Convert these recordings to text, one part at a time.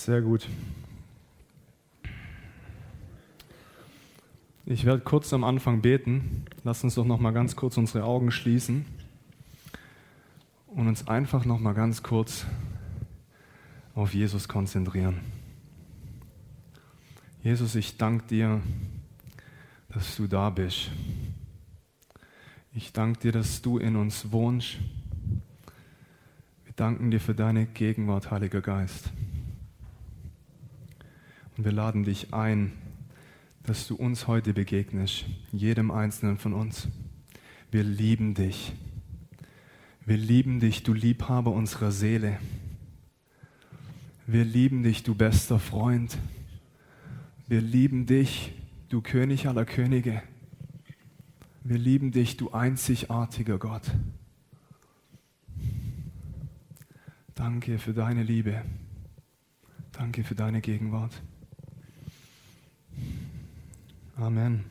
Sehr gut. Ich werde kurz am Anfang beten. Lass uns doch noch mal ganz kurz unsere Augen schließen und uns einfach noch mal ganz kurz auf Jesus konzentrieren. Jesus, ich danke dir, dass du da bist. Ich danke dir, dass du in uns wohnst. Wir danken dir für deine Gegenwart, Heiliger Geist. Und wir laden dich ein, dass du uns heute begegnest, jedem Einzelnen von uns. Wir lieben dich. Wir lieben dich, du Liebhaber unserer Seele. Wir lieben dich, du bester Freund. Wir lieben dich, du König aller Könige. Wir lieben dich, du einzigartiger Gott. Danke für deine Liebe. Danke für deine Gegenwart. Amen.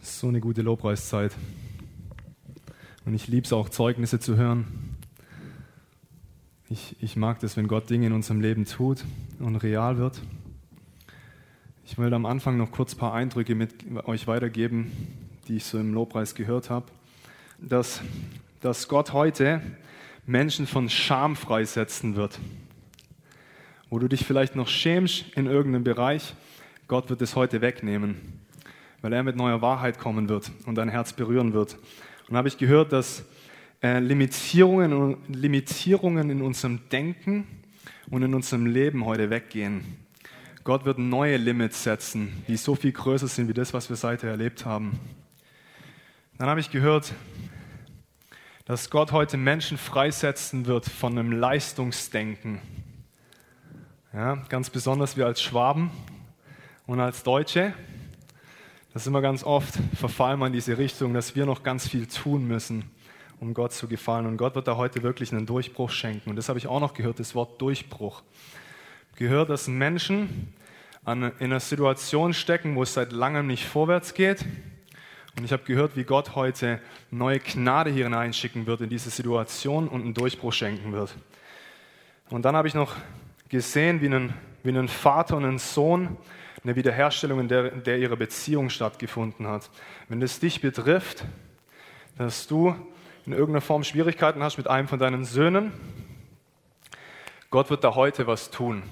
So eine gute Lobpreiszeit. Und ich liebe es auch, Zeugnisse zu hören. Ich, ich mag das, wenn Gott Dinge in unserem Leben tut und real wird. Ich will am Anfang noch kurz ein paar Eindrücke mit euch weitergeben, die ich so im Lobpreis gehört habe. Dass, dass Gott heute Menschen von Scham freisetzen wird. Wo du dich vielleicht noch schämst in irgendeinem Bereich, Gott wird es heute wegnehmen, weil er mit neuer Wahrheit kommen wird und dein Herz berühren wird. Und habe ich gehört, dass äh, Limitierungen, Limitierungen in unserem Denken und in unserem Leben heute weggehen. Gott wird neue Limits setzen, die so viel größer sind wie das, was wir seither erlebt haben. Dann habe ich gehört, dass Gott heute Menschen freisetzen wird von einem Leistungsdenken. Ja, ganz besonders wir als Schwaben und als Deutsche. Das immer ganz oft, verfallen wir in diese Richtung, dass wir noch ganz viel tun müssen, um Gott zu gefallen. Und Gott wird da heute wirklich einen Durchbruch schenken. Und das habe ich auch noch gehört, das Wort Durchbruch gehört, dass Menschen an, in einer Situation stecken, wo es seit langem nicht vorwärts geht. Und ich habe gehört, wie Gott heute neue Gnade hier hineinschicken wird in diese Situation und einen Durchbruch schenken wird. Und dann habe ich noch gesehen, wie ein, wie ein Vater und ein Sohn eine Wiederherstellung in der, in der ihre Beziehung stattgefunden hat. Wenn es dich betrifft, dass du in irgendeiner Form Schwierigkeiten hast mit einem von deinen Söhnen, Gott wird da heute was tun.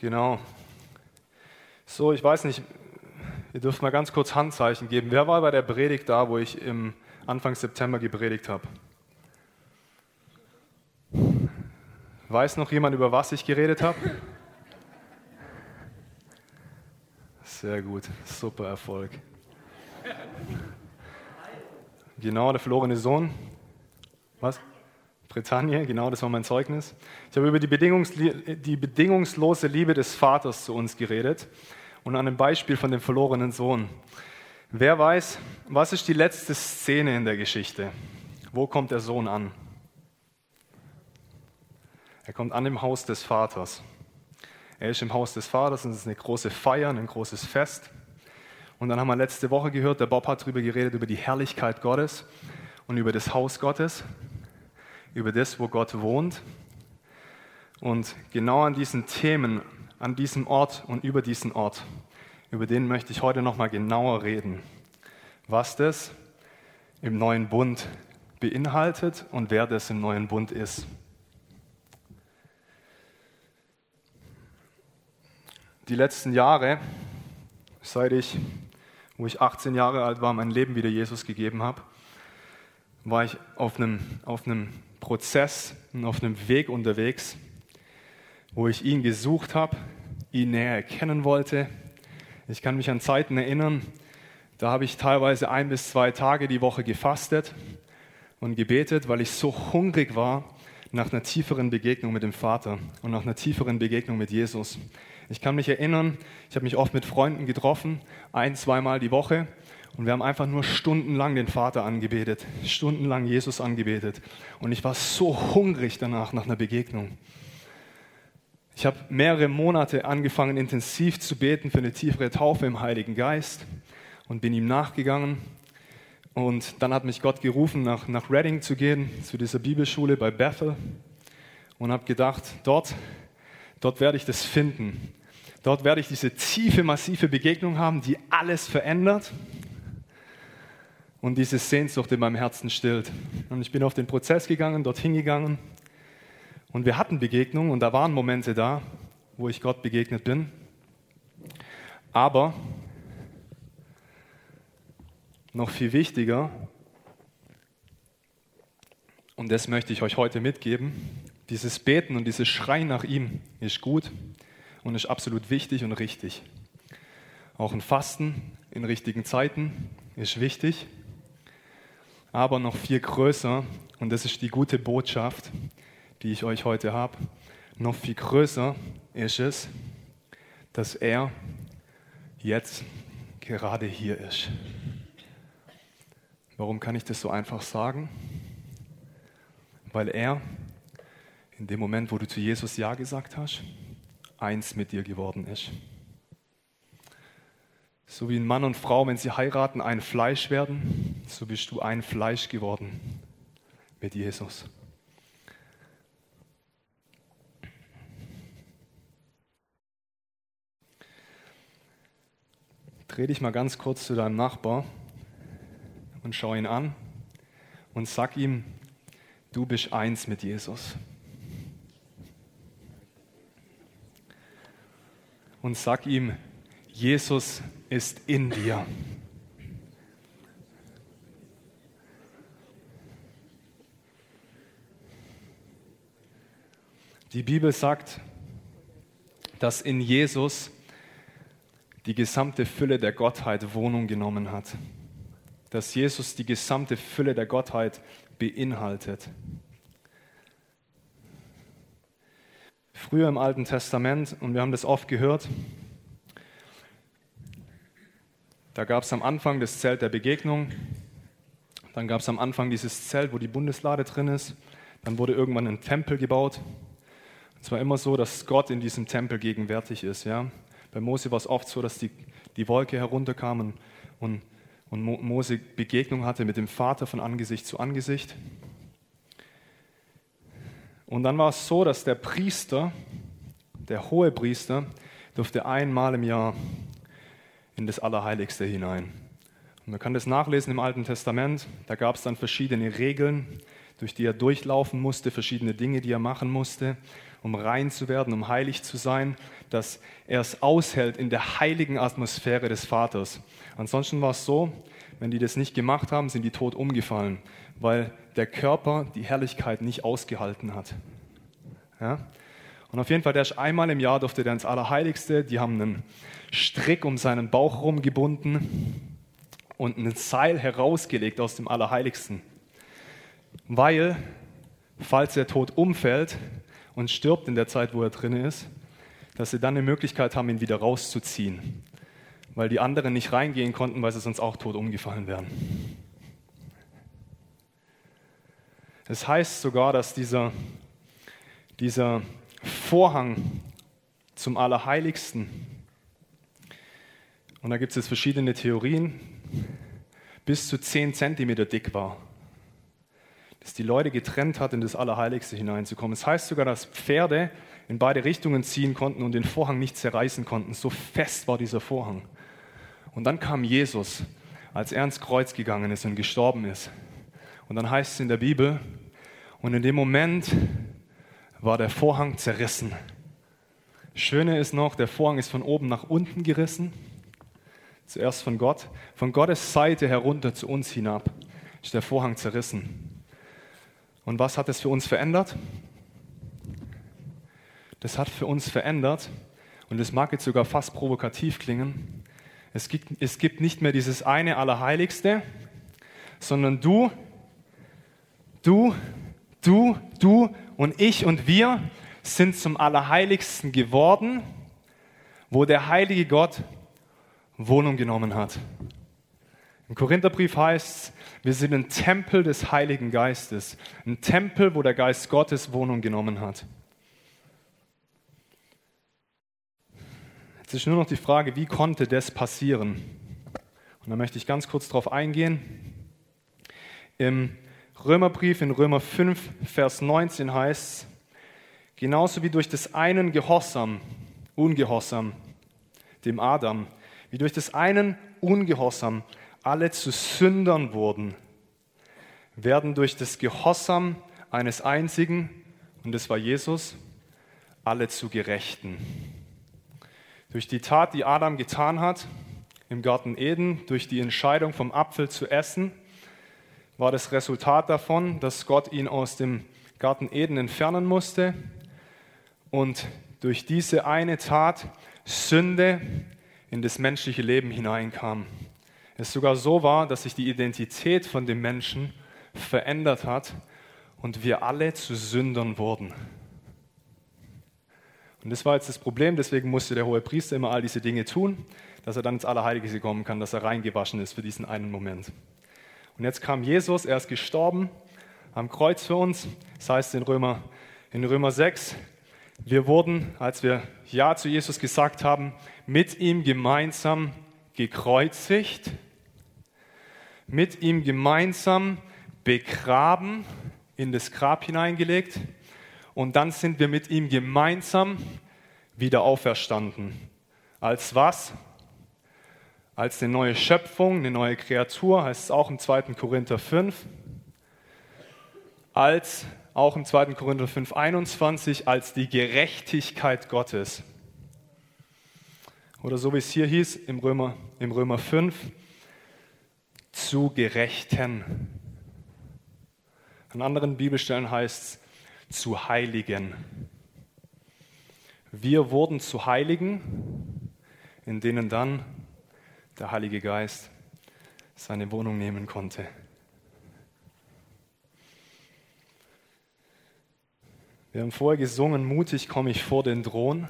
Genau. So, ich weiß nicht, ihr dürft mal ganz kurz Handzeichen geben. Wer war bei der Predigt da, wo ich im Anfang September gepredigt habe? Weiß noch jemand, über was ich geredet habe? Sehr gut, super Erfolg. Genau, der verlorene Sohn. Was? Bretagne, genau, das war mein Zeugnis. Ich habe über die, Bedingungs die bedingungslose Liebe des Vaters zu uns geredet und an einem Beispiel von dem verlorenen Sohn. Wer weiß, was ist die letzte Szene in der Geschichte? Wo kommt der Sohn an? Er kommt an im Haus des Vaters. Er ist im Haus des Vaters und es ist eine große Feier, ein großes Fest. Und dann haben wir letzte Woche gehört, der Bob hat darüber geredet, über die Herrlichkeit Gottes und über das Haus Gottes über das, wo Gott wohnt. Und genau an diesen Themen, an diesem Ort und über diesen Ort, über den möchte ich heute nochmal genauer reden. Was das im neuen Bund beinhaltet und wer das im neuen Bund ist. Die letzten Jahre, seit ich, wo ich 18 Jahre alt war, mein Leben wieder Jesus gegeben habe, war ich auf einem, auf einem Prozess und auf einem Weg unterwegs, wo ich ihn gesucht habe, ihn näher erkennen wollte. Ich kann mich an Zeiten erinnern, da habe ich teilweise ein bis zwei Tage die Woche gefastet und gebetet, weil ich so hungrig war nach einer tieferen Begegnung mit dem Vater und nach einer tieferen Begegnung mit Jesus. Ich kann mich erinnern, ich habe mich oft mit Freunden getroffen, ein, zweimal die Woche und wir haben einfach nur stundenlang den Vater angebetet, stundenlang Jesus angebetet. Und ich war so hungrig danach, nach einer Begegnung. Ich habe mehrere Monate angefangen, intensiv zu beten für eine tiefere Taufe im Heiligen Geist und bin ihm nachgegangen. Und dann hat mich Gott gerufen, nach, nach Reading zu gehen, zu dieser Bibelschule bei Bethel. Und habe gedacht, dort, dort werde ich das finden. Dort werde ich diese tiefe, massive Begegnung haben, die alles verändert und diese Sehnsucht in meinem Herzen stillt. Und ich bin auf den Prozess gegangen, dorthin gegangen und wir hatten Begegnungen und da waren Momente da, wo ich Gott begegnet bin. Aber noch viel wichtiger, und das möchte ich euch heute mitgeben, dieses Beten und dieses Schreien nach ihm ist gut und ist absolut wichtig und richtig. Auch ein Fasten in richtigen Zeiten ist wichtig, aber noch viel größer, und das ist die gute Botschaft, die ich euch heute habe, noch viel größer ist es, dass er jetzt gerade hier ist. Warum kann ich das so einfach sagen? Weil er in dem Moment, wo du zu Jesus Ja gesagt hast, eins mit dir geworden ist. So wie ein Mann und Frau, wenn sie heiraten, ein Fleisch werden, so bist du ein Fleisch geworden mit Jesus. Dreh dich mal ganz kurz zu deinem Nachbar und schau ihn an und sag ihm, du bist eins mit Jesus. Und sag ihm, Jesus ist in dir. Die Bibel sagt, dass in Jesus die gesamte Fülle der Gottheit Wohnung genommen hat dass Jesus die gesamte Fülle der Gottheit beinhaltet. Früher im Alten Testament, und wir haben das oft gehört, da gab es am Anfang das Zelt der Begegnung, dann gab es am Anfang dieses Zelt, wo die Bundeslade drin ist, dann wurde irgendwann ein Tempel gebaut. Es war immer so, dass Gott in diesem Tempel gegenwärtig ist. Ja? Bei Mose war es oft so, dass die, die Wolke herunterkam und, und und Mose Begegnung hatte mit dem Vater von Angesicht zu Angesicht. Und dann war es so, dass der Priester, der hohe Priester, durfte einmal im Jahr in das Allerheiligste hinein. Und man kann das nachlesen im Alten Testament. Da gab es dann verschiedene Regeln, durch die er durchlaufen musste, verschiedene Dinge, die er machen musste, um rein zu werden, um heilig zu sein, dass er es aushält in der heiligen Atmosphäre des Vaters. Ansonsten war es so, wenn die das nicht gemacht haben, sind die tot umgefallen, weil der Körper die Herrlichkeit nicht ausgehalten hat. Ja? Und auf jeden Fall, der ist einmal im Jahr durfte der ins Allerheiligste. Die haben einen Strick um seinen Bauch rumgebunden und ein Seil herausgelegt aus dem Allerheiligsten. Weil, falls er tot umfällt und stirbt in der Zeit, wo er drin ist, dass sie dann eine Möglichkeit haben, ihn wieder rauszuziehen weil die anderen nicht reingehen konnten, weil sie sonst auch tot umgefallen wären. Es heißt sogar, dass dieser, dieser Vorhang zum Allerheiligsten, und da gibt es jetzt verschiedene Theorien, bis zu 10 Zentimeter dick war. Dass die Leute getrennt hat, in das Allerheiligste hineinzukommen. Es heißt sogar, dass Pferde in beide Richtungen ziehen konnten und den Vorhang nicht zerreißen konnten. So fest war dieser Vorhang. Und dann kam Jesus, als er ins Kreuz gegangen ist und gestorben ist. Und dann heißt es in der Bibel, und in dem Moment war der Vorhang zerrissen. Schöne ist noch, der Vorhang ist von oben nach unten gerissen. Zuerst von Gott. Von Gottes Seite herunter zu uns hinab ist der Vorhang zerrissen. Und was hat es für uns verändert? Das hat für uns verändert, und es mag jetzt sogar fast provokativ klingen, es gibt, es gibt nicht mehr dieses eine Allerheiligste, sondern du, du, du, du und ich und wir sind zum Allerheiligsten geworden, wo der heilige Gott Wohnung genommen hat. Im Korintherbrief heißt es, wir sind ein Tempel des Heiligen Geistes, ein Tempel, wo der Geist Gottes Wohnung genommen hat. Jetzt ist nur noch die Frage, wie konnte das passieren? Und da möchte ich ganz kurz darauf eingehen. Im Römerbrief in Römer 5, Vers 19 heißt genauso wie durch des einen Gehorsam, Ungehorsam, dem Adam, wie durch des einen Ungehorsam alle zu Sündern wurden, werden durch das Gehorsam eines einzigen, und das war Jesus, alle zu Gerechten. Durch die Tat, die Adam getan hat im Garten Eden, durch die Entscheidung vom Apfel zu essen, war das Resultat davon, dass Gott ihn aus dem Garten Eden entfernen musste und durch diese eine Tat Sünde in das menschliche Leben hineinkam. Es sogar so war, dass sich die Identität von dem Menschen verändert hat und wir alle zu Sündern wurden. Und das war jetzt das Problem, deswegen musste der hohe Priester immer all diese Dinge tun, dass er dann ins Allerheiligste kommen kann, dass er reingewaschen ist für diesen einen Moment. Und jetzt kam Jesus, er ist gestorben am Kreuz für uns. Das heißt in Römer, in Römer 6, wir wurden, als wir Ja zu Jesus gesagt haben, mit ihm gemeinsam gekreuzigt, mit ihm gemeinsam begraben, in das Grab hineingelegt und dann sind wir mit ihm gemeinsam wieder auferstanden. Als was? Als eine neue Schöpfung, eine neue Kreatur, heißt es auch im 2. Korinther 5, als auch im 2. Korinther 5, 21, als die Gerechtigkeit Gottes. Oder so wie es hier hieß im Römer, im Römer 5, zu Gerechten. An anderen Bibelstellen heißt es zu Heiligen. Wir wurden zu Heiligen, in denen dann der Heilige Geist seine Wohnung nehmen konnte. Wir haben vorher gesungen, mutig komme ich vor den Thron.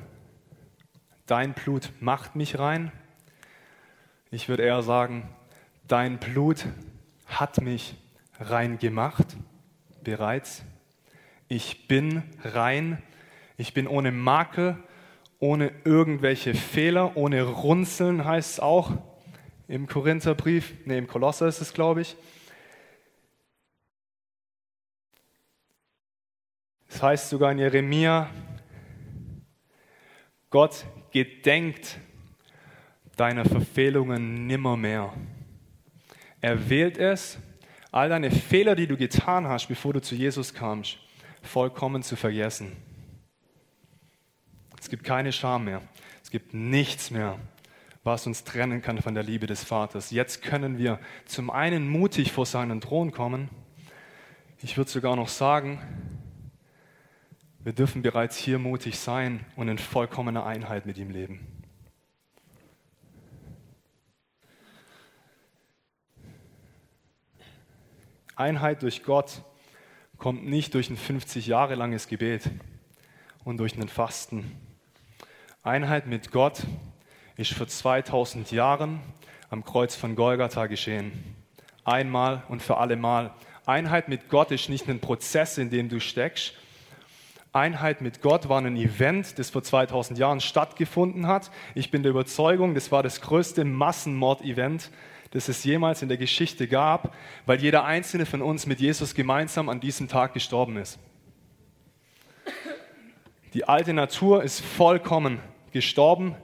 Dein Blut macht mich rein. Ich würde eher sagen, dein Blut hat mich rein gemacht, bereits. Ich bin rein. Ich bin ohne Makel, ohne irgendwelche Fehler, ohne Runzeln heißt es auch im Korintherbrief, nee, im Kolosser ist es, glaube ich. Es heißt sogar in Jeremia, Gott gedenkt deiner Verfehlungen nimmermehr. Er wählt es, all deine Fehler, die du getan hast, bevor du zu Jesus kamst, vollkommen zu vergessen. Es gibt keine Scham mehr. Es gibt nichts mehr, was uns trennen kann von der Liebe des Vaters. Jetzt können wir zum einen mutig vor seinen Thron kommen. Ich würde sogar noch sagen, wir dürfen bereits hier mutig sein und in vollkommener Einheit mit ihm leben. Einheit durch Gott kommt nicht durch ein 50 Jahre langes Gebet und durch einen Fasten. Einheit mit Gott ist vor 2000 Jahren am Kreuz von Golgatha geschehen. Einmal und für alle Mal. Einheit mit Gott ist nicht ein Prozess, in dem du steckst. Einheit mit Gott war ein Event, das vor 2000 Jahren stattgefunden hat. Ich bin der Überzeugung, das war das größte Massenmord-Event, das es jemals in der Geschichte gab, weil jeder einzelne von uns mit Jesus gemeinsam an diesem Tag gestorben ist. Die alte Natur ist vollkommen gestorben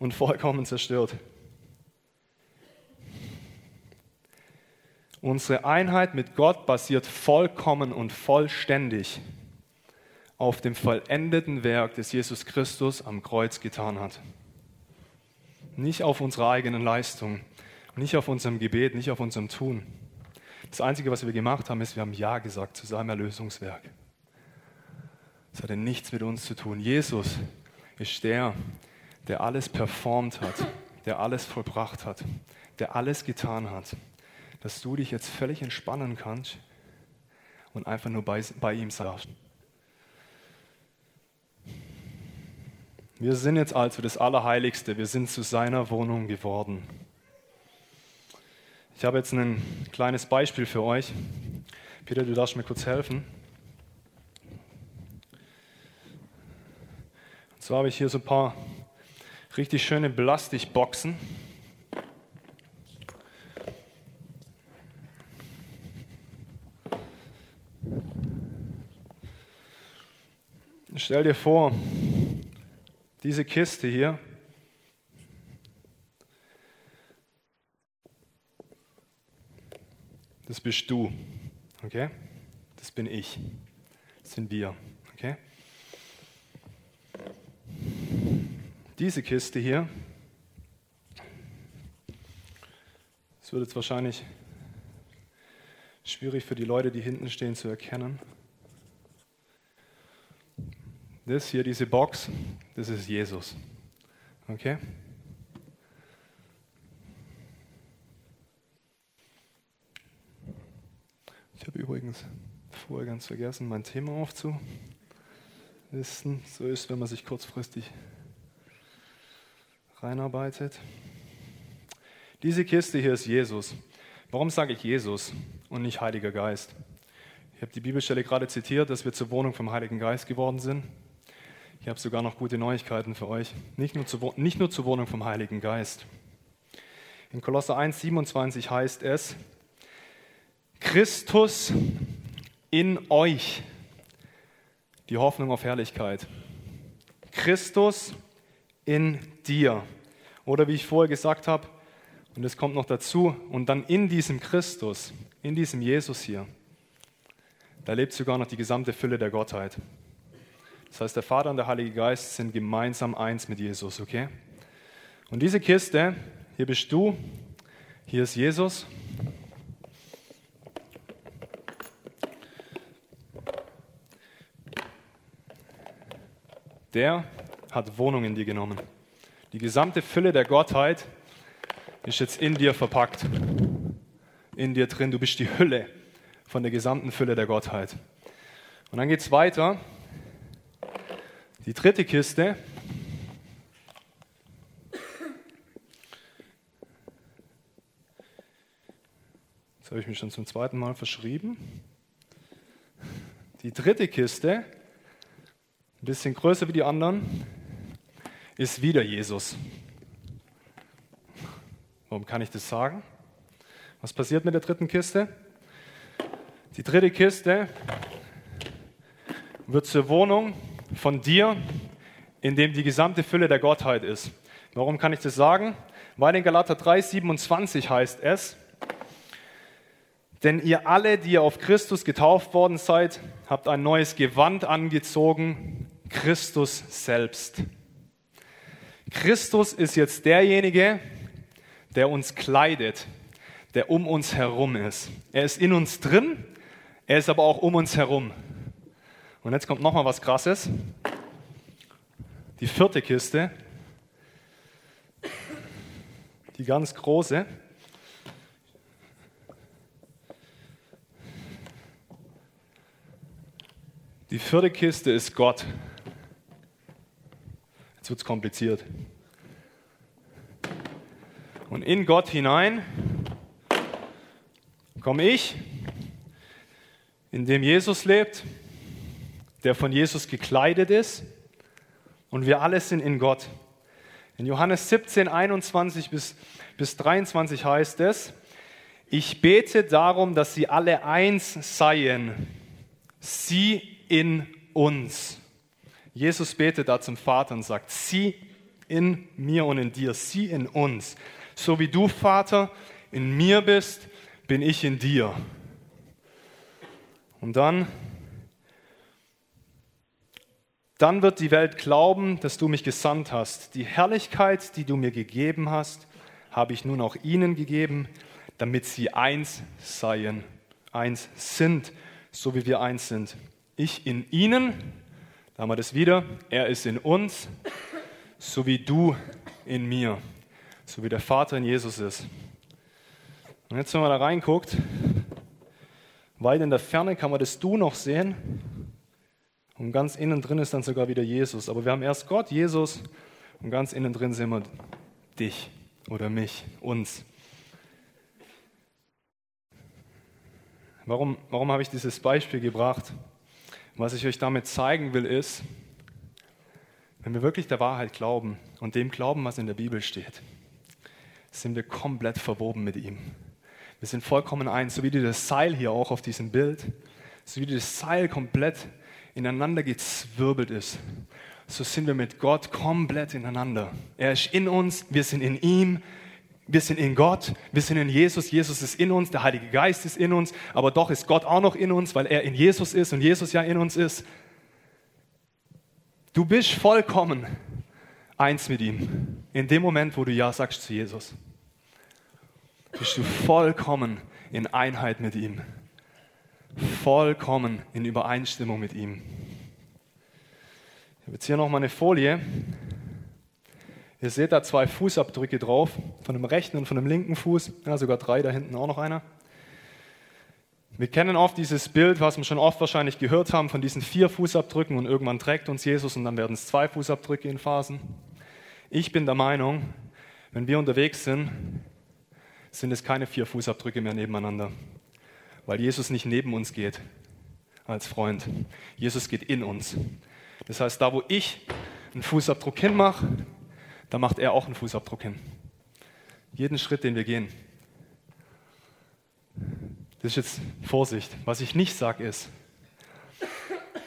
und vollkommen zerstört. Unsere Einheit mit Gott basiert vollkommen und vollständig auf dem vollendeten Werk, das Jesus Christus am Kreuz getan hat. Nicht auf unserer eigenen Leistung, nicht auf unserem Gebet, nicht auf unserem Tun. Das Einzige, was wir gemacht haben, ist, wir haben Ja gesagt zu seinem Erlösungswerk. Das hatte nichts mit uns zu tun. Jesus ist der, der alles performt hat, der alles vollbracht hat, der alles getan hat, dass du dich jetzt völlig entspannen kannst und einfach nur bei, bei ihm sagst. Wir sind jetzt also das Allerheiligste, wir sind zu seiner Wohnung geworden. Ich habe jetzt ein kleines Beispiel für euch. Peter, du darfst mir kurz helfen. Und zwar habe ich hier so ein paar richtig schöne Plastikboxen. Stell dir vor, diese Kiste hier das bist du. Okay? Das bin ich. Das sind wir. Diese Kiste hier, das wird jetzt wahrscheinlich schwierig für die Leute, die hinten stehen, zu erkennen. Das hier, diese Box, das ist Jesus. Okay? Ich habe übrigens vorher ganz vergessen, mein Thema aufzulisten. So ist, wenn man sich kurzfristig reinarbeitet. Diese Kiste hier ist Jesus. Warum sage ich Jesus und nicht Heiliger Geist? Ich habe die Bibelstelle gerade zitiert, dass wir zur Wohnung vom Heiligen Geist geworden sind. Ich habe sogar noch gute Neuigkeiten für euch. Nicht nur, zur, nicht nur zur Wohnung vom Heiligen Geist. In Kolosser 1, 27 heißt es, Christus in euch, die Hoffnung auf Herrlichkeit. Christus in dir. Oder wie ich vorher gesagt habe, und es kommt noch dazu, und dann in diesem Christus, in diesem Jesus hier, da lebt sogar noch die gesamte Fülle der Gottheit. Das heißt, der Vater und der Heilige Geist sind gemeinsam eins mit Jesus, okay? Und diese Kiste, hier bist du, hier ist Jesus. Der hat Wohnung in dir genommen. Die gesamte Fülle der Gottheit ist jetzt in dir verpackt. In dir drin. Du bist die Hülle von der gesamten Fülle der Gottheit. Und dann geht es weiter. Die dritte Kiste. Jetzt habe ich mich schon zum zweiten Mal verschrieben. Die dritte Kiste, ein bisschen größer wie die anderen, ist wieder Jesus. Warum kann ich das sagen? Was passiert mit der dritten Kiste? Die dritte Kiste wird zur Wohnung von dir, in dem die gesamte Fülle der Gottheit ist. Warum kann ich das sagen? Weil in Galater 3, 27 heißt es, denn ihr alle, die ihr auf Christus getauft worden seid, habt ein neues Gewand angezogen, Christus selbst. Christus ist jetzt derjenige, der uns kleidet, der um uns herum ist. Er ist in uns drin, er ist aber auch um uns herum. Und jetzt kommt nochmal was Krasses. Die vierte Kiste, die ganz große. Die vierte Kiste ist Gott. Jetzt wird es kompliziert. Und in Gott hinein komme ich, in dem Jesus lebt, der von Jesus gekleidet ist und wir alle sind in Gott. In Johannes 17, 21 bis, bis 23 heißt es, ich bete darum, dass sie alle eins seien, sie in uns. Jesus betet da zum Vater und sagt, sie in mir und in dir, sie in uns. So wie du, Vater, in mir bist, bin ich in dir. Und dann dann wird die Welt glauben, dass du mich gesandt hast. Die Herrlichkeit, die du mir gegeben hast, habe ich nun auch ihnen gegeben, damit sie eins seien, eins sind, so wie wir eins sind. Ich in ihnen, da haben wir das wieder, er ist in uns, so wie du in mir, so wie der Vater in Jesus ist. Und jetzt, wenn man da reinguckt, weit in der Ferne kann man das Du noch sehen. Und ganz innen drin ist dann sogar wieder Jesus. Aber wir haben erst Gott, Jesus, und ganz innen drin sind wir dich oder mich, uns. Warum, warum habe ich dieses Beispiel gebracht? Was ich euch damit zeigen will, ist, wenn wir wirklich der Wahrheit glauben und dem glauben, was in der Bibel steht, sind wir komplett verwoben mit ihm. Wir sind vollkommen eins, so wie das Seil hier auch auf diesem Bild, so wie das Seil komplett ineinander gezwirbelt ist, so sind wir mit Gott komplett ineinander. Er ist in uns, wir sind in ihm, wir sind in Gott, wir sind in Jesus, Jesus ist in uns, der Heilige Geist ist in uns, aber doch ist Gott auch noch in uns, weil er in Jesus ist und Jesus ja in uns ist. Du bist vollkommen eins mit ihm. In dem Moment, wo du Ja sagst zu Jesus, bist du vollkommen in Einheit mit ihm. Vollkommen in Übereinstimmung mit ihm. Ich habe jetzt hier nochmal eine Folie. Ihr seht da zwei Fußabdrücke drauf, von dem rechten und von dem linken Fuß, ja, sogar drei, da hinten auch noch einer. Wir kennen oft dieses Bild, was wir schon oft wahrscheinlich gehört haben, von diesen vier Fußabdrücken und irgendwann trägt uns Jesus und dann werden es zwei Fußabdrücke in Phasen. Ich bin der Meinung, wenn wir unterwegs sind, sind es keine vier Fußabdrücke mehr nebeneinander, weil Jesus nicht neben uns geht als Freund. Jesus geht in uns. Das heißt, da wo ich einen Fußabdruck hinmache, da macht er auch einen Fußabdruck hin. Jeden Schritt, den wir gehen. Das ist jetzt Vorsicht. Was ich nicht sage, ist,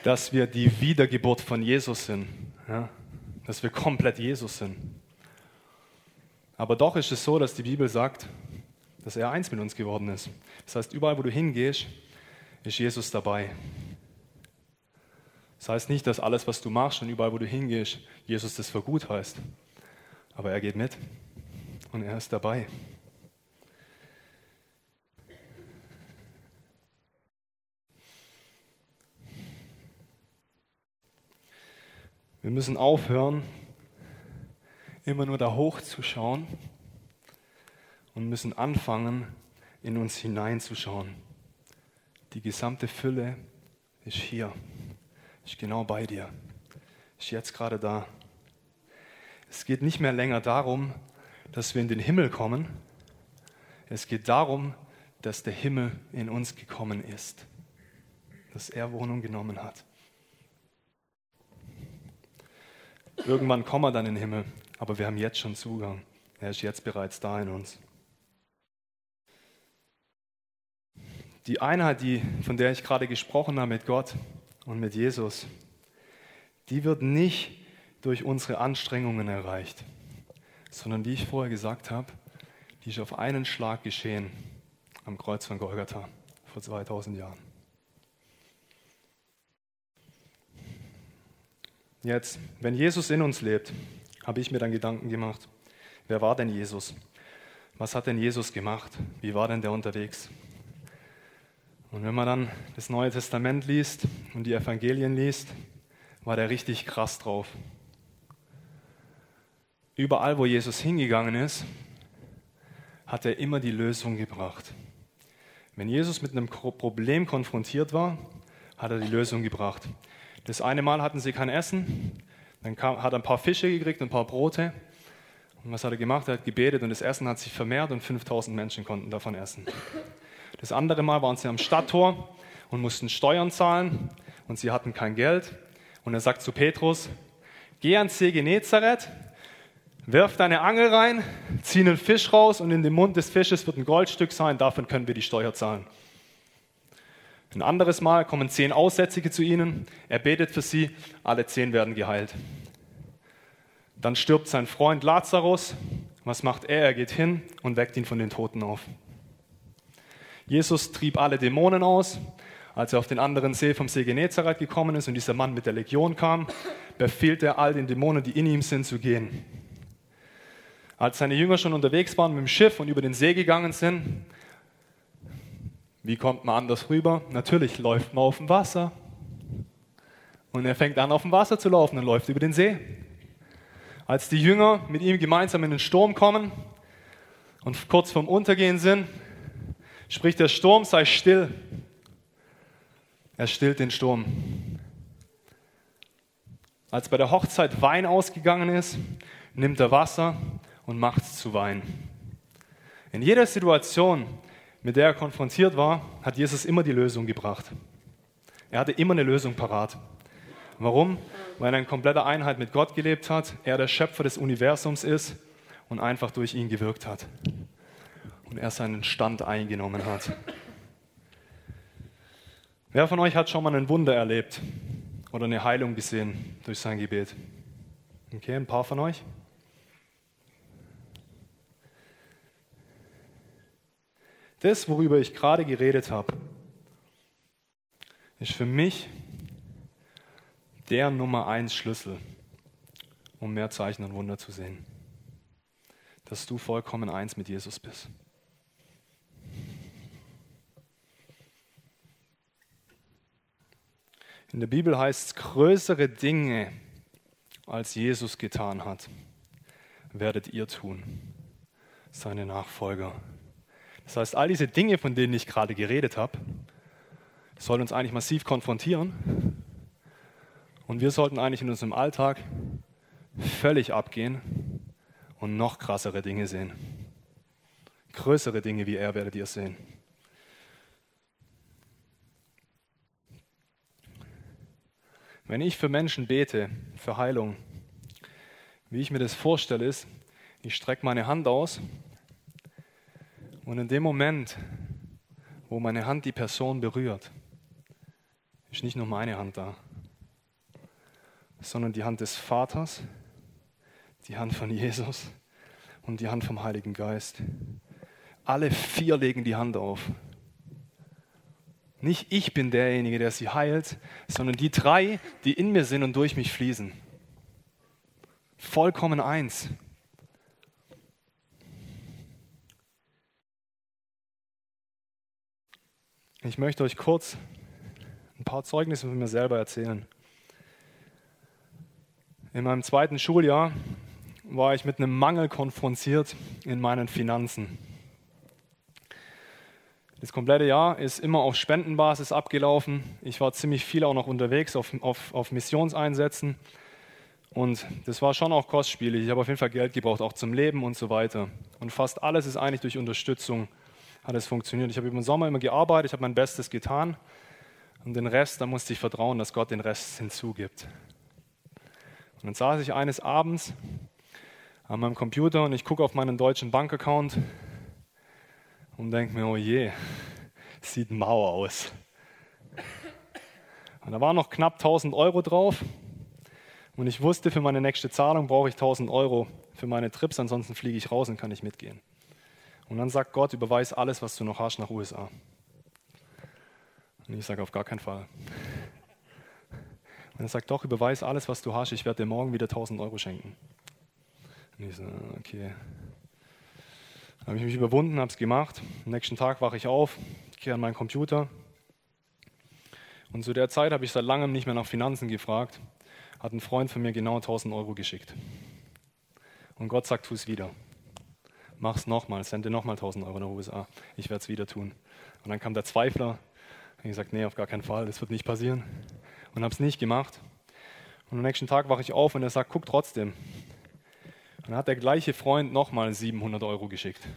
dass wir die Wiedergeburt von Jesus sind. Ja? Dass wir komplett Jesus sind. Aber doch ist es so, dass die Bibel sagt, dass er eins mit uns geworden ist. Das heißt, überall, wo du hingehst, ist Jesus dabei. Das heißt nicht, dass alles, was du machst und überall, wo du hingehst, Jesus das für gut heißt. Aber er geht mit und er ist dabei. Wir müssen aufhören, immer nur da hoch zu schauen und müssen anfangen, in uns hineinzuschauen. Die gesamte Fülle ist hier, ist genau bei dir, ist jetzt gerade da. Es geht nicht mehr länger darum, dass wir in den Himmel kommen. Es geht darum, dass der Himmel in uns gekommen ist, dass er Wohnung genommen hat. Irgendwann kommen wir dann in den Himmel, aber wir haben jetzt schon Zugang. Er ist jetzt bereits da in uns. Die Einheit, die, von der ich gerade gesprochen habe mit Gott und mit Jesus, die wird nicht durch unsere Anstrengungen erreicht, sondern wie ich vorher gesagt habe, die ist auf einen Schlag geschehen am Kreuz von Golgatha vor 2000 Jahren. Jetzt, wenn Jesus in uns lebt, habe ich mir dann Gedanken gemacht, wer war denn Jesus? Was hat denn Jesus gemacht? Wie war denn der unterwegs? Und wenn man dann das Neue Testament liest und die Evangelien liest, war der richtig krass drauf. Überall, wo Jesus hingegangen ist, hat er immer die Lösung gebracht. Wenn Jesus mit einem Problem konfrontiert war, hat er die Lösung gebracht. Das eine Mal hatten sie kein Essen, dann kam, hat er ein paar Fische gekriegt, ein paar Brote. Und was hat er gemacht? Er hat gebetet und das Essen hat sich vermehrt und 5000 Menschen konnten davon essen. Das andere Mal waren sie am Stadttor und mussten Steuern zahlen und sie hatten kein Geld. Und er sagt zu Petrus, geh ans See Genezareth, Wirf deine Angel rein, zieh einen Fisch raus und in dem Mund des Fisches wird ein Goldstück sein, davon können wir die Steuer zahlen. Ein anderes Mal kommen zehn Aussätzige zu ihnen, er betet für sie, alle zehn werden geheilt. Dann stirbt sein Freund Lazarus. Was macht er? Er geht hin und weckt ihn von den Toten auf. Jesus trieb alle Dämonen aus. Als er auf den anderen See vom See Genezareth gekommen ist und dieser Mann mit der Legion kam, befiehlt er all den Dämonen, die in ihm sind, zu gehen. Als seine Jünger schon unterwegs waren mit dem Schiff und über den See gegangen sind, wie kommt man anders rüber? Natürlich läuft man auf dem Wasser. Und er fängt an, auf dem Wasser zu laufen und läuft über den See. Als die Jünger mit ihm gemeinsam in den Sturm kommen und kurz vorm Untergehen sind, spricht der Sturm, sei still. Er stillt den Sturm. Als bei der Hochzeit Wein ausgegangen ist, nimmt er Wasser und macht zu Wein. In jeder Situation, mit der er konfrontiert war, hat Jesus immer die Lösung gebracht. Er hatte immer eine Lösung parat. Warum? Weil er in kompletter Einheit mit Gott gelebt hat, er der Schöpfer des Universums ist und einfach durch ihn gewirkt hat. Und er seinen Stand eingenommen hat. Wer von euch hat schon mal ein Wunder erlebt? oder eine Heilung gesehen durch sein Gebet? Okay, ein paar von euch. Das, worüber ich gerade geredet habe, ist für mich der Nummer eins Schlüssel, um mehr Zeichen und Wunder zu sehen. Dass du vollkommen eins mit Jesus bist. In der Bibel heißt es, größere Dinge, als Jesus getan hat, werdet ihr tun, seine Nachfolger. Das heißt, all diese Dinge, von denen ich gerade geredet habe, sollen uns eigentlich massiv konfrontieren. Und wir sollten eigentlich in unserem Alltag völlig abgehen und noch krassere Dinge sehen. Größere Dinge wie er werdet ihr sehen. Wenn ich für Menschen bete, für Heilung, wie ich mir das vorstelle, ist, ich strecke meine Hand aus und in dem Moment, wo meine Hand die Person berührt, ist nicht nur meine Hand da, sondern die Hand des Vaters, die Hand von Jesus und die Hand vom Heiligen Geist. Alle vier legen die Hand auf. Nicht ich bin derjenige, der sie heilt, sondern die drei, die in mir sind und durch mich fließen. Vollkommen eins. Ich möchte euch kurz ein paar Zeugnisse von mir selber erzählen. In meinem zweiten Schuljahr war ich mit einem Mangel konfrontiert in meinen Finanzen. Das komplette Jahr ist immer auf Spendenbasis abgelaufen. Ich war ziemlich viel auch noch unterwegs auf, auf, auf Missionseinsätzen. Und das war schon auch kostspielig. Ich habe auf jeden Fall Geld gebraucht, auch zum Leben und so weiter. Und fast alles ist eigentlich durch Unterstützung hat es funktioniert. Ich habe über den Sommer immer gearbeitet, ich habe mein Bestes getan. Und den Rest, da musste ich vertrauen, dass Gott den Rest hinzugibt. Und dann saß ich eines Abends an meinem Computer und ich gucke auf meinen deutschen Bankaccount und denke mir, oh je, sieht mau aus. Und da waren noch knapp 1000 Euro drauf. Und ich wusste, für meine nächste Zahlung brauche ich 1000 Euro für meine Trips, ansonsten fliege ich raus und kann nicht mitgehen. Und dann sagt Gott, überweis alles, was du noch hast, nach USA. Und ich sage, auf gar keinen Fall. Und er sagt, doch, überweis alles, was du hast, ich werde dir morgen wieder 1000 Euro schenken. Und ich so, okay. Dann habe ich mich überwunden, habe es gemacht. Am nächsten Tag wache ich auf, gehe an meinen Computer. Und zu der Zeit habe ich seit langem nicht mehr nach Finanzen gefragt. Hat ein Freund von mir genau 1000 Euro geschickt. Und Gott sagt, tu es wieder. Mach es nochmal, sende nochmal 1000 Euro nach USA. Ich werde es wieder tun. Und dann kam der Zweifler. Und ich gesagt, nee, auf gar keinen Fall, das wird nicht passieren. Und habe es nicht gemacht. Und am nächsten Tag wache ich auf und er sagt, guck trotzdem. Dann hat der gleiche Freund nochmal 700 Euro geschickt.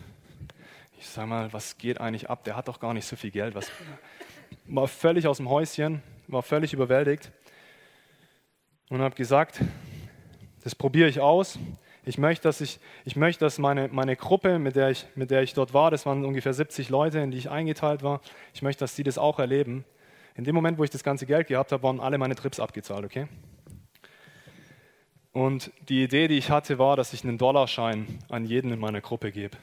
Ich sage mal, was geht eigentlich ab? Der hat doch gar nicht so viel Geld. Was war völlig aus dem Häuschen, war völlig überwältigt und habe gesagt, das probiere ich aus. Ich möchte, dass, ich, ich möchte, dass meine, meine Gruppe, mit der, ich, mit der ich dort war, das waren ungefähr 70 Leute, in die ich eingeteilt war, ich möchte, dass sie das auch erleben. In dem Moment, wo ich das ganze Geld gehabt habe, waren alle meine Trips abgezahlt, okay? Und die Idee, die ich hatte, war, dass ich einen Dollarschein an jeden in meiner Gruppe gebe.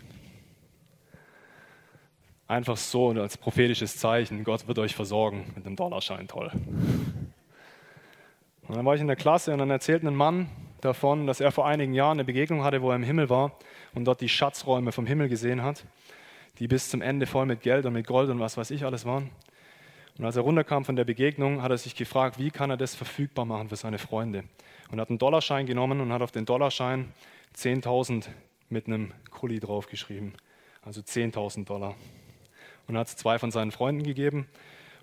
Einfach so als prophetisches Zeichen, Gott wird euch versorgen mit einem Dollarschein, toll. Und dann war ich in der Klasse und dann erzählt ein Mann davon, dass er vor einigen Jahren eine Begegnung hatte, wo er im Himmel war und dort die Schatzräume vom Himmel gesehen hat, die bis zum Ende voll mit Geld und mit Gold und was weiß ich alles waren. Und als er runterkam von der Begegnung, hat er sich gefragt, wie kann er das verfügbar machen für seine Freunde. Und hat einen Dollarschein genommen und hat auf den Dollarschein 10.000 mit einem Kuli draufgeschrieben. Also 10.000 Dollar. Und hat es zwei von seinen Freunden gegeben.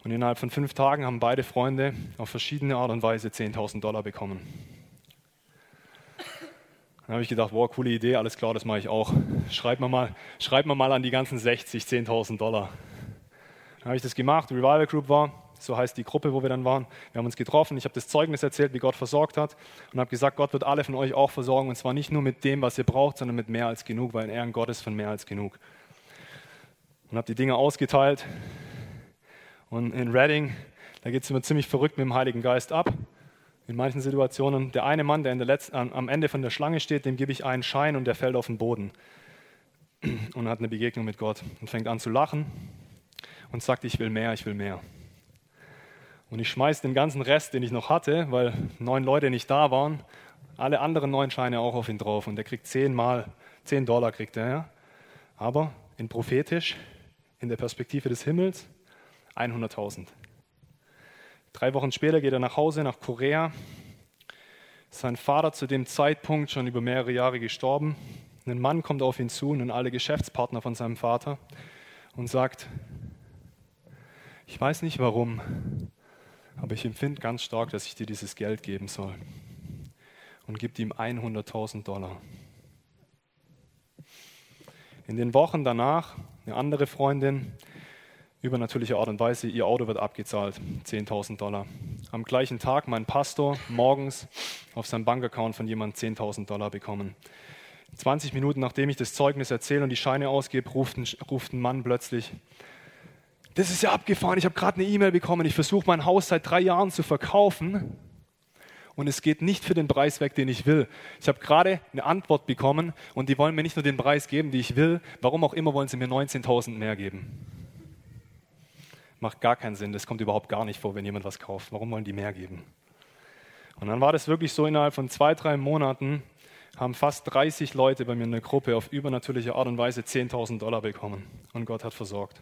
Und innerhalb von fünf Tagen haben beide Freunde auf verschiedene Art und Weise 10.000 Dollar bekommen. Dann habe ich gedacht, wow, coole Idee, alles klar, das mache ich auch. Schreibt mir mal, schreibt mir mal an die ganzen 60, 10.000 Dollar. Dann habe ich das gemacht, Revival Group war, so heißt die Gruppe, wo wir dann waren. Wir haben uns getroffen, ich habe das Zeugnis erzählt, wie Gott versorgt hat und habe gesagt, Gott wird alle von euch auch versorgen und zwar nicht nur mit dem, was ihr braucht, sondern mit mehr als genug, weil er ein Gott ist von mehr als genug. Und habe die Dinge ausgeteilt und in Reading, da geht es immer ziemlich verrückt mit dem Heiligen Geist ab. In manchen Situationen. Der eine Mann, der letzten, am Ende von der Schlange steht, dem gebe ich einen Schein und der fällt auf den Boden und hat eine Begegnung mit Gott und fängt an zu lachen und sagt, ich will mehr, ich will mehr. Und ich schmeiße den ganzen Rest, den ich noch hatte, weil neun Leute nicht da waren, alle anderen neun Scheine auch auf ihn drauf und der kriegt zehnmal, zehn Dollar kriegt er, ja. Aber in prophetisch, in der Perspektive des Himmels, 100.000. Drei Wochen später geht er nach Hause, nach Korea. Sein Vater zu dem Zeitpunkt schon über mehrere Jahre gestorben. Ein Mann kommt auf ihn zu, ein alter Geschäftspartner von seinem Vater, und sagt, ich weiß nicht warum, aber ich empfinde ganz stark, dass ich dir dieses Geld geben soll. Und gibt ihm 100.000 Dollar. In den Wochen danach, eine andere Freundin, übernatürliche Art und Weise, ihr Auto wird abgezahlt, 10.000 Dollar. Am gleichen Tag mein Pastor morgens auf seinem Bankaccount von jemandem 10.000 Dollar bekommen. 20 Minuten nachdem ich das Zeugnis erzähle und die Scheine ausgebe, ruft ein, ruft ein Mann plötzlich, das ist ja abgefahren, ich habe gerade eine E-Mail bekommen, ich versuche mein Haus seit drei Jahren zu verkaufen und es geht nicht für den Preis weg, den ich will. Ich habe gerade eine Antwort bekommen und die wollen mir nicht nur den Preis geben, den ich will, warum auch immer wollen sie mir 19.000 mehr geben. Macht gar keinen Sinn, das kommt überhaupt gar nicht vor, wenn jemand was kauft. Warum wollen die mehr geben? Und dann war das wirklich so, innerhalb von zwei, drei Monaten haben fast 30 Leute bei mir in der Gruppe auf übernatürliche Art und Weise 10.000 Dollar bekommen. Und Gott hat versorgt.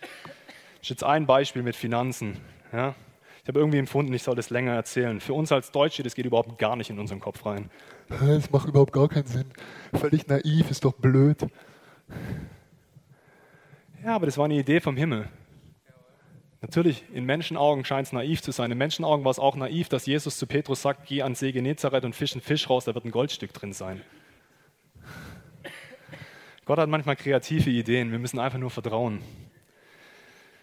Das ist jetzt ein Beispiel mit Finanzen. Ja? Ich habe irgendwie empfunden, ich soll das länger erzählen. Für uns als Deutsche, das geht überhaupt gar nicht in unseren Kopf rein. Das macht überhaupt gar keinen Sinn. Völlig naiv, ist doch blöd. Ja, aber das war eine Idee vom Himmel. Natürlich, in Menschenaugen scheint es naiv zu sein. In Menschenaugen war es auch naiv, dass Jesus zu Petrus sagt, geh ans See Genezareth und fisch einen Fisch raus, da wird ein Goldstück drin sein. Gott hat manchmal kreative Ideen, wir müssen einfach nur vertrauen.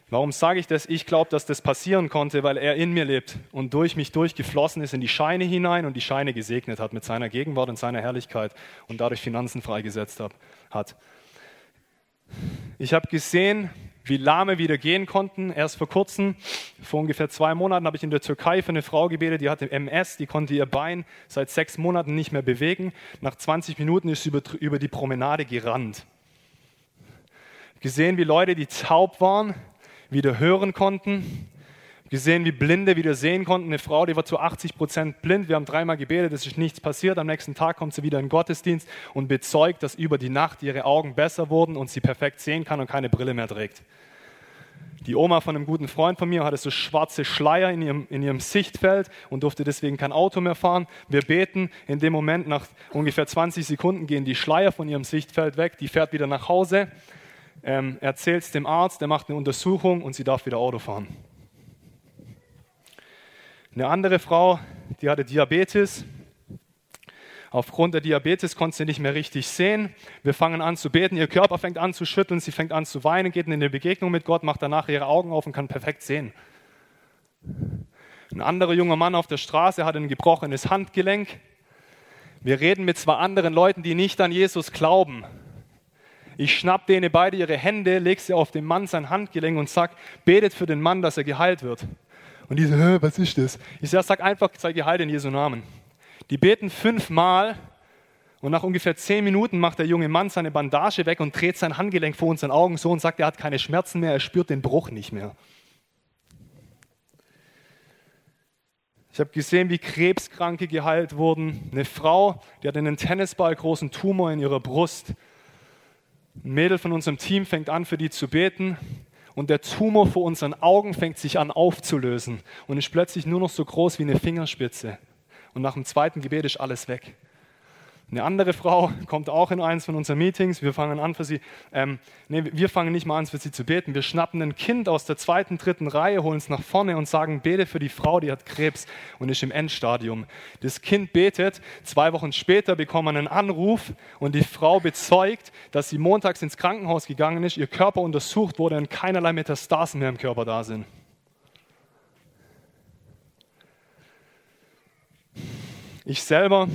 Warum sage ich das? Ich glaube, dass das passieren konnte, weil er in mir lebt und durch mich durchgeflossen ist in die Scheine hinein und die Scheine gesegnet hat mit seiner Gegenwart und seiner Herrlichkeit und dadurch Finanzen freigesetzt hat. Ich habe gesehen, wie Lahme wieder gehen konnten. Erst vor kurzem, vor ungefähr zwei Monaten, habe ich in der Türkei für eine Frau gebetet, die hatte MS, die konnte ihr Bein seit sechs Monaten nicht mehr bewegen. Nach 20 Minuten ist sie über, über die Promenade gerannt. Gesehen, wie Leute, die taub waren, wieder hören konnten gesehen, wie Blinde wieder sehen konnten. Eine Frau, die war zu 80 Prozent blind. Wir haben dreimal gebetet, es ist nichts passiert. Am nächsten Tag kommt sie wieder in den Gottesdienst und bezeugt, dass über die Nacht ihre Augen besser wurden und sie perfekt sehen kann und keine Brille mehr trägt. Die Oma von einem guten Freund von mir hatte so schwarze Schleier in ihrem, in ihrem Sichtfeld und durfte deswegen kein Auto mehr fahren. Wir beten, in dem Moment nach ungefähr 20 Sekunden gehen die Schleier von ihrem Sichtfeld weg, die fährt wieder nach Hause, ähm, erzählt es dem Arzt, der macht eine Untersuchung und sie darf wieder Auto fahren. Eine andere Frau, die hatte Diabetes. Aufgrund der Diabetes konnte sie nicht mehr richtig sehen. Wir fangen an zu beten, ihr Körper fängt an zu schütteln, sie fängt an zu weinen, geht in eine Begegnung mit Gott, macht danach ihre Augen auf und kann perfekt sehen. Ein anderer junger Mann auf der Straße hat ein gebrochenes Handgelenk. Wir reden mit zwei anderen Leuten, die nicht an Jesus glauben. Ich schnapp denen beide ihre Hände, leg sie auf den Mann sein Handgelenk und sag, betet für den Mann, dass er geheilt wird. Und die so, Hä, was ist das? Ich sage, sag einfach, sei geheilt in Jesu Namen. Die beten fünfmal und nach ungefähr zehn Minuten macht der junge Mann seine Bandage weg und dreht sein Handgelenk vor unseren Augen so und sagt, er hat keine Schmerzen mehr, er spürt den Bruch nicht mehr. Ich habe gesehen, wie Krebskranke geheilt wurden. Eine Frau, die hat einen Tennisball großen Tumor in ihrer Brust. Ein Mädel von unserem Team fängt an, für die zu beten und der Tumor vor unseren Augen fängt sich an aufzulösen und ist plötzlich nur noch so groß wie eine Fingerspitze. Und nach dem zweiten Gebet ist alles weg. Eine andere Frau kommt auch in eins von unseren Meetings. Wir fangen an für sie, ähm, nee, wir fangen nicht mal an für sie zu beten. Wir schnappen ein Kind aus der zweiten, dritten Reihe, holen es nach vorne und sagen, bete für die Frau, die hat Krebs und ist im Endstadium. Das Kind betet, zwei Wochen später bekommen wir einen Anruf und die Frau bezeugt, dass sie montags ins Krankenhaus gegangen ist, ihr Körper untersucht wurde und keinerlei Metastasen mehr im Körper da sind. Ich selber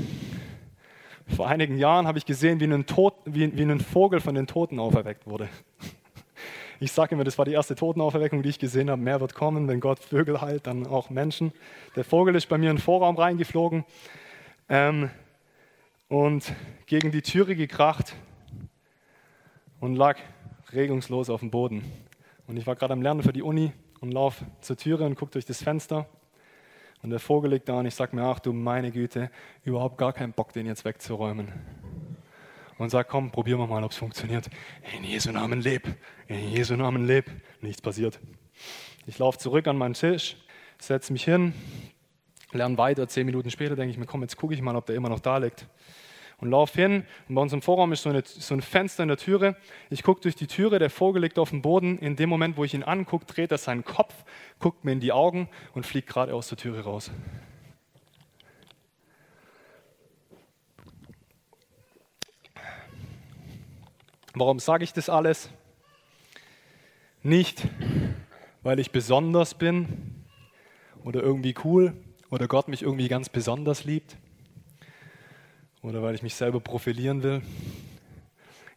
vor einigen Jahren habe ich gesehen, wie ein, Tod, wie, wie ein Vogel von den Toten auferweckt wurde. Ich sage immer, das war die erste Totenauferweckung, die ich gesehen habe. Mehr wird kommen, wenn Gott Vögel heilt, dann auch Menschen. Der Vogel ist bei mir in den Vorraum reingeflogen ähm, und gegen die Türe gekracht und lag regungslos auf dem Boden. Und ich war gerade am Lernen für die Uni und laufe zur Türe und gucke durch das Fenster. Und der Vogel liegt da und ich sage mir, ach du meine Güte, überhaupt gar keinen Bock, den jetzt wegzuräumen. Und sage, komm, probieren wir mal, ob es funktioniert. In Jesu Namen leb, in Jesu Namen leb. Nichts passiert. Ich laufe zurück an meinen Tisch, setze mich hin, lerne weiter. Zehn Minuten später denke ich mir, komm, jetzt gucke ich mal, ob der immer noch da liegt und laufe hin. Und bei uns im Vorraum ist so, eine, so ein Fenster in der Türe. Ich gucke durch die Türe, der Vogel liegt auf dem Boden. In dem Moment, wo ich ihn angucke, dreht er seinen Kopf, guckt mir in die Augen und fliegt gerade aus der Türe raus. Warum sage ich das alles? Nicht, weil ich besonders bin oder irgendwie cool oder Gott mich irgendwie ganz besonders liebt oder weil ich mich selber profilieren will.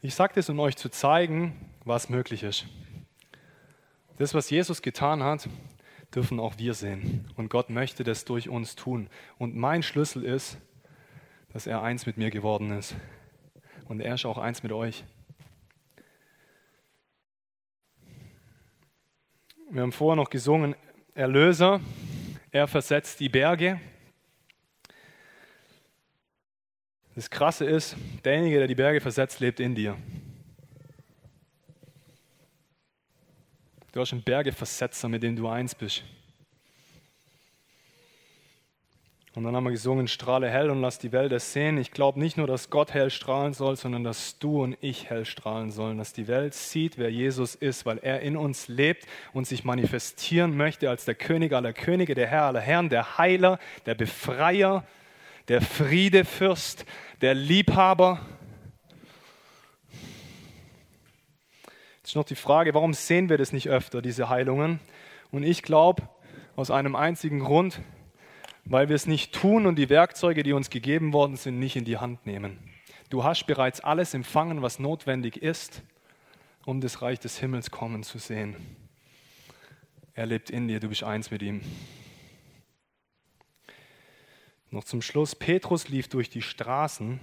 Ich sage das, um euch zu zeigen, was möglich ist. Das, was Jesus getan hat, dürfen auch wir sehen. Und Gott möchte das durch uns tun. Und mein Schlüssel ist, dass er eins mit mir geworden ist. Und er ist auch eins mit euch. Wir haben vorher noch gesungen, Erlöser, er versetzt die Berge. Das Krasse ist, derjenige, der die Berge versetzt, lebt in dir. Du hast einen Bergeversetzer, mit dem du eins bist. Und dann haben wir gesungen, strahle hell und lass die Welt es sehen. Ich glaube nicht nur, dass Gott hell strahlen soll, sondern dass du und ich hell strahlen sollen. Dass die Welt sieht, wer Jesus ist, weil er in uns lebt und sich manifestieren möchte als der König aller Könige, der Herr aller Herren, der Heiler, der Befreier, der Friedefürst, der Liebhaber. Jetzt ist noch die Frage, warum sehen wir das nicht öfter, diese Heilungen? Und ich glaube, aus einem einzigen Grund, weil wir es nicht tun und die Werkzeuge, die uns gegeben worden sind, nicht in die Hand nehmen. Du hast bereits alles empfangen, was notwendig ist, um das Reich des Himmels kommen zu sehen. Er lebt in dir, du bist eins mit ihm. Noch zum Schluss, Petrus lief durch die Straßen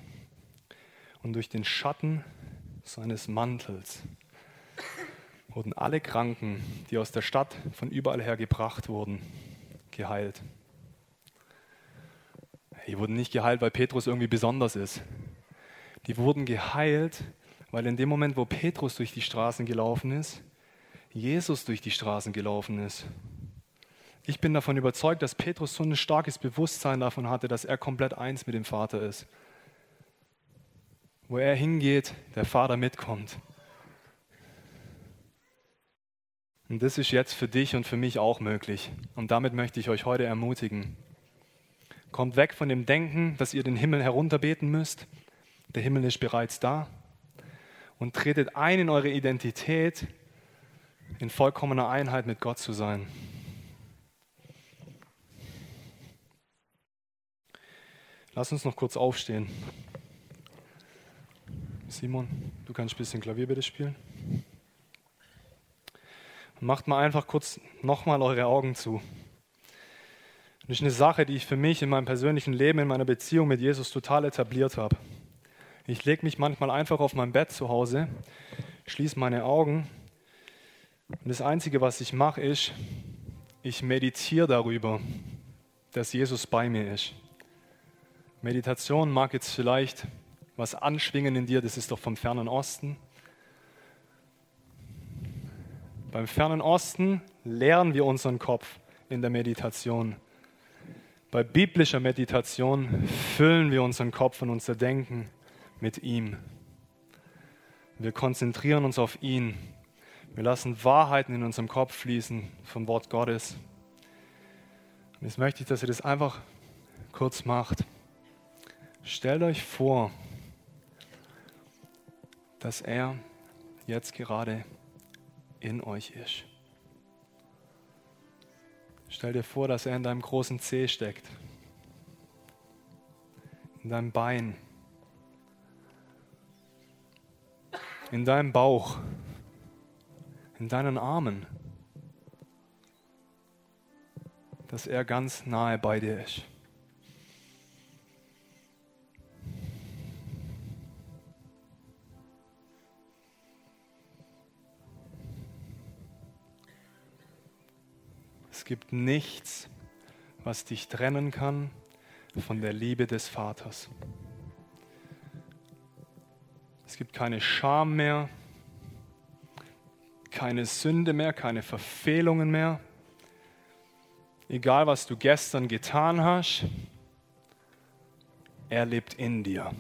und durch den Schatten seines Mantels wurden alle Kranken, die aus der Stadt von überall her gebracht wurden, geheilt. Die wurden nicht geheilt, weil Petrus irgendwie besonders ist. Die wurden geheilt, weil in dem Moment, wo Petrus durch die Straßen gelaufen ist, Jesus durch die Straßen gelaufen ist. Ich bin davon überzeugt, dass Petrus so ein starkes Bewusstsein davon hatte, dass er komplett eins mit dem Vater ist. Wo er hingeht, der Vater mitkommt. Und das ist jetzt für dich und für mich auch möglich. Und damit möchte ich euch heute ermutigen. Kommt weg von dem Denken, dass ihr den Himmel herunterbeten müsst. Der Himmel ist bereits da. Und tretet ein in eure Identität, in vollkommener Einheit mit Gott zu sein. Lass uns noch kurz aufstehen. Simon, du kannst ein bisschen Klavier bitte spielen. Macht mal einfach kurz nochmal eure Augen zu. Das ist eine Sache, die ich für mich in meinem persönlichen Leben, in meiner Beziehung mit Jesus total etabliert habe. Ich lege mich manchmal einfach auf mein Bett zu Hause, schließe meine Augen und das Einzige, was ich mache, ist, ich meditiere darüber, dass Jesus bei mir ist. Meditation mag jetzt vielleicht was anschwingen in dir, das ist doch vom fernen Osten. Beim fernen Osten leeren wir unseren Kopf in der Meditation. Bei biblischer Meditation füllen wir unseren Kopf und unser Denken mit ihm. Wir konzentrieren uns auf ihn. Wir lassen Wahrheiten in unserem Kopf fließen vom Wort Gottes. Und jetzt möchte ich, dass ihr das einfach kurz macht. Stellt euch vor, dass er jetzt gerade in euch ist. Stell dir vor, dass er in deinem großen Zeh steckt, in deinem Bein, in deinem Bauch, in deinen Armen, dass er ganz nahe bei dir ist. Gibt nichts, was dich trennen kann von der Liebe des Vaters. Es gibt keine Scham mehr, keine Sünde mehr, keine Verfehlungen mehr. Egal, was du gestern getan hast, er lebt in dir.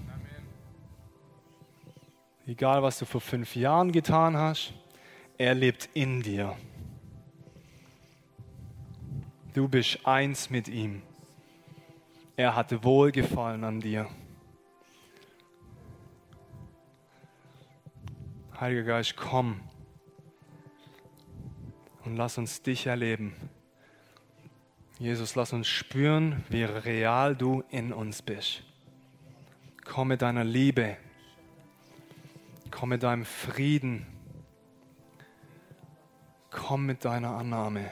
Egal, was du vor fünf Jahren getan hast, er lebt in dir. Du bist eins mit ihm. Er hatte Wohlgefallen an dir. Heiliger Geist, komm und lass uns dich erleben. Jesus, lass uns spüren, wie real du in uns bist. Komm mit deiner Liebe. Komm mit deinem Frieden. Komm mit deiner Annahme.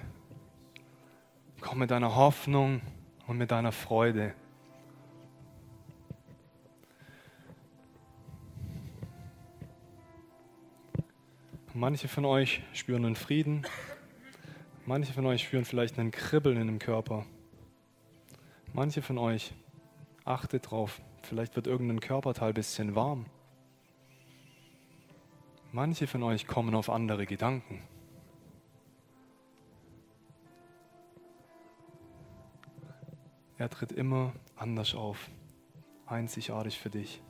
Komm mit deiner Hoffnung und mit deiner Freude. Manche von euch spüren einen Frieden, manche von euch spüren vielleicht einen Kribbeln in dem Körper. Manche von euch, achtet drauf, vielleicht wird irgendein Körperteil ein bisschen warm. Manche von euch kommen auf andere Gedanken. Er tritt immer anders auf, einzigartig für dich.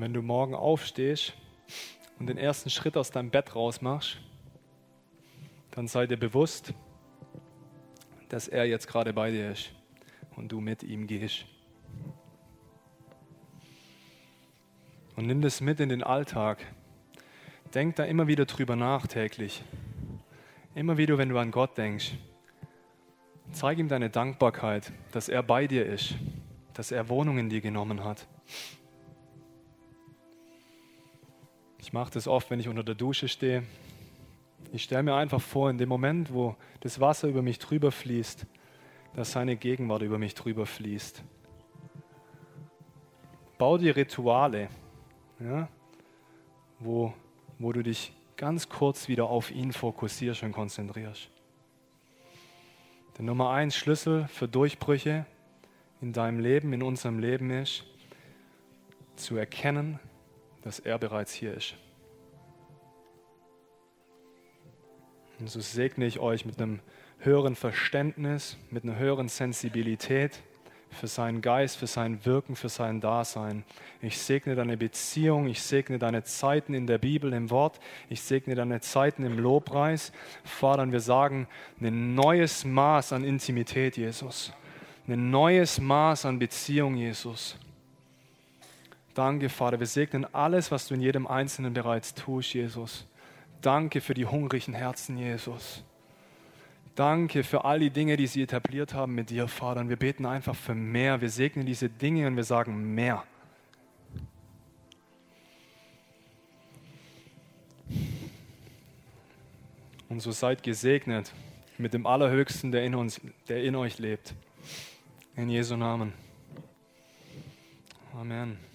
Und wenn du morgen aufstehst und den ersten Schritt aus deinem Bett rausmachst, dann sei dir bewusst, dass er jetzt gerade bei dir ist und du mit ihm gehst. Und nimm das mit in den Alltag. Denk da immer wieder drüber nach täglich. Immer wieder, wenn du an Gott denkst. Zeig ihm deine Dankbarkeit, dass er bei dir ist, dass er Wohnung in dir genommen hat. Ich mache das oft, wenn ich unter der Dusche stehe. Ich stelle mir einfach vor, in dem Moment, wo das Wasser über mich drüber fließt, dass seine Gegenwart über mich drüber fließt. Bau dir Rituale, ja, wo, wo du dich ganz kurz wieder auf ihn fokussierst und konzentrierst. Der Nummer eins Schlüssel für Durchbrüche in deinem Leben, in unserem Leben ist, zu erkennen, dass er bereits hier ist. Und so segne ich euch mit einem höheren Verständnis, mit einer höheren Sensibilität für seinen Geist, für sein Wirken, für sein Dasein. Ich segne deine Beziehung, ich segne deine Zeiten in der Bibel, im Wort, ich segne deine Zeiten im Lobpreis. Vater, wir sagen, ein neues Maß an Intimität, Jesus. Ein neues Maß an Beziehung, Jesus. Danke, Vater. Wir segnen alles, was du in jedem Einzelnen bereits tust, Jesus. Danke für die hungrigen Herzen, Jesus. Danke für all die Dinge, die sie etabliert haben mit dir, Vater. Und wir beten einfach für mehr. Wir segnen diese Dinge und wir sagen mehr. Und so seid gesegnet mit dem Allerhöchsten, der in uns, der in euch lebt. In Jesu Namen. Amen.